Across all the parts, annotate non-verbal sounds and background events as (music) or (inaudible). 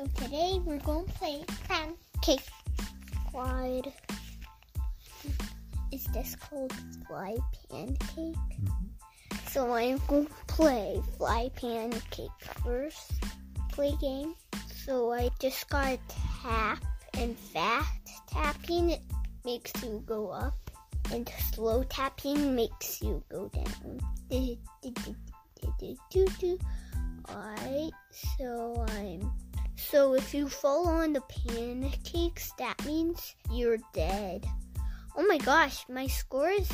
So today we're going to play pancake squad. Is this called fly pancake? Mm-hmm. So I'm going to play fly pancake first. Play game. So I just gotta tap and fast tapping it makes you go up and slow tapping makes you go down. Alright, so I'm so if you fall on the pancakes, that means you're dead. Oh my gosh, my score is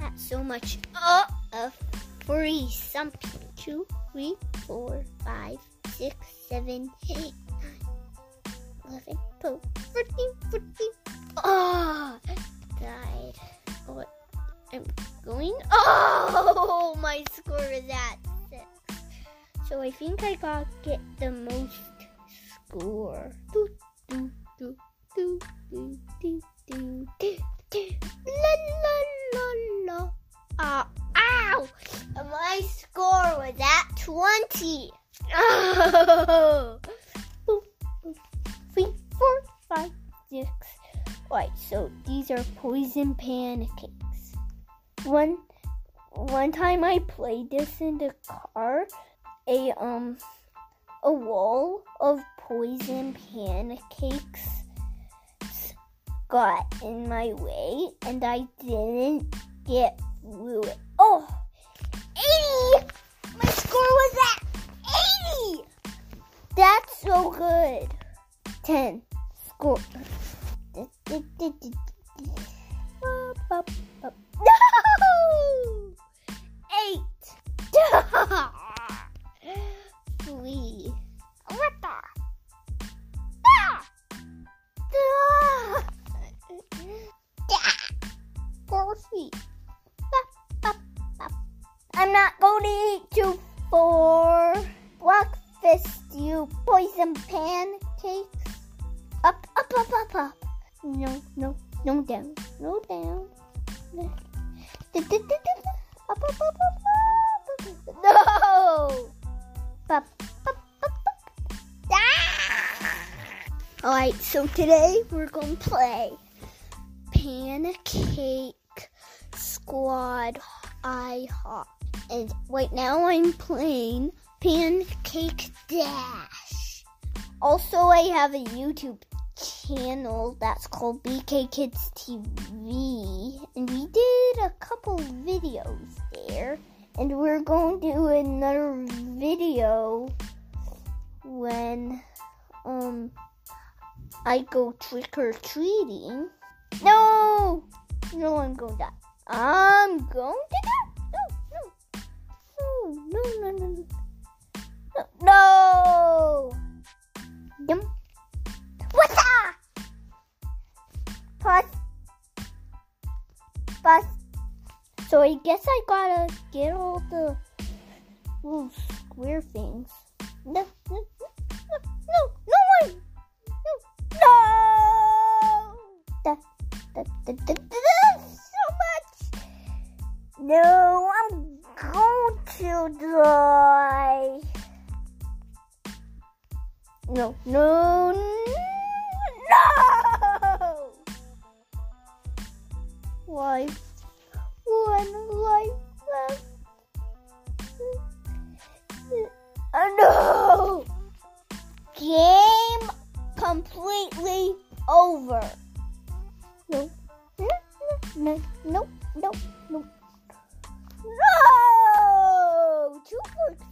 not so much. Oh, a free something. Two, three, four, five, six, seven, eight, nine, eleven, twelve, thirteen, fourteen. Oh, died. What? I'm going. Oh, (laughs) my score is at six. So I think I got get the most score. Do, do, do, do, do, do, do, do, do. La la la la. Uh, ow! My score was at 20. (laughs) Oh. Three, four, five, six. Right, so these are poison pancakes. One one time I played this in the car, a um a wall of poison pancakes got in my way and I didn't get through it. Oh, 80! My score was at 80! That's so good. 10. Score. (laughs) Not going to eat you for breakfast, you poison pancakes. Up, up, up, up, up. No, no, no down, no down. Up, up, up, up, up. No! Up, up, up, up. Ah! Alright, so today we're going to play Pancake Squad IHOP. And right now I'm playing Pancake Dash. Also, I have a YouTube channel that's called BK Kidz TV, and we did a couple videos there. And we're going to do another video when um I go trick or treating. No, no, I'm going to. I'm going to die. No, no, no, no, no. Yum. What's that? Pause. Pause. So I guess I gotta get all the little square things. No, no, no! Life. One life left. Oh no! Game completely over. No, no, no, no, no, no. No! Two works.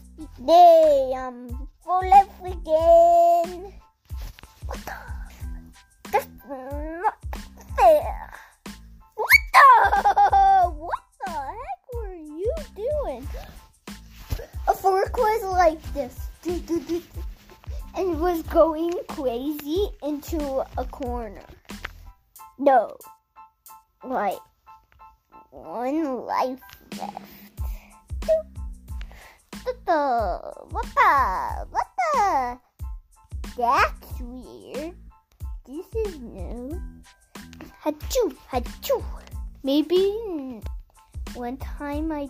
Damn. Full left again. What the? That's not fair. What the? What the heck were you doing? A fork was like this. And was going crazy into a corner. No. Right. One life left. What the? What the? The? That's weird. This is new. Achoo, achoo. Maybe one time I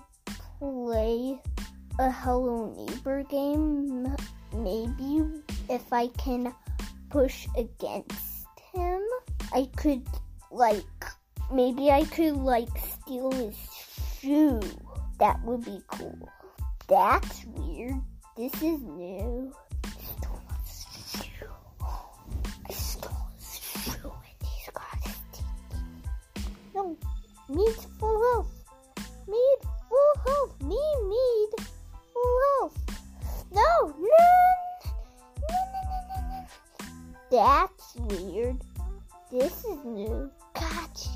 play a Hello Neighbor game maybe if I can push against him, I could like maybe I could like steal his shoe. That would be cool. That's weird. This is new. That's weird. This is new. Gotcha.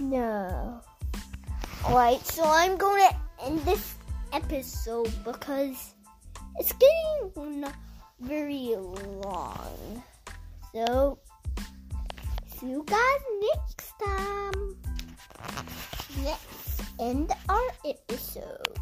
No. Alright, so I'm going to end this episode because it's getting very long. So, see you guys next time. Let's end our episode.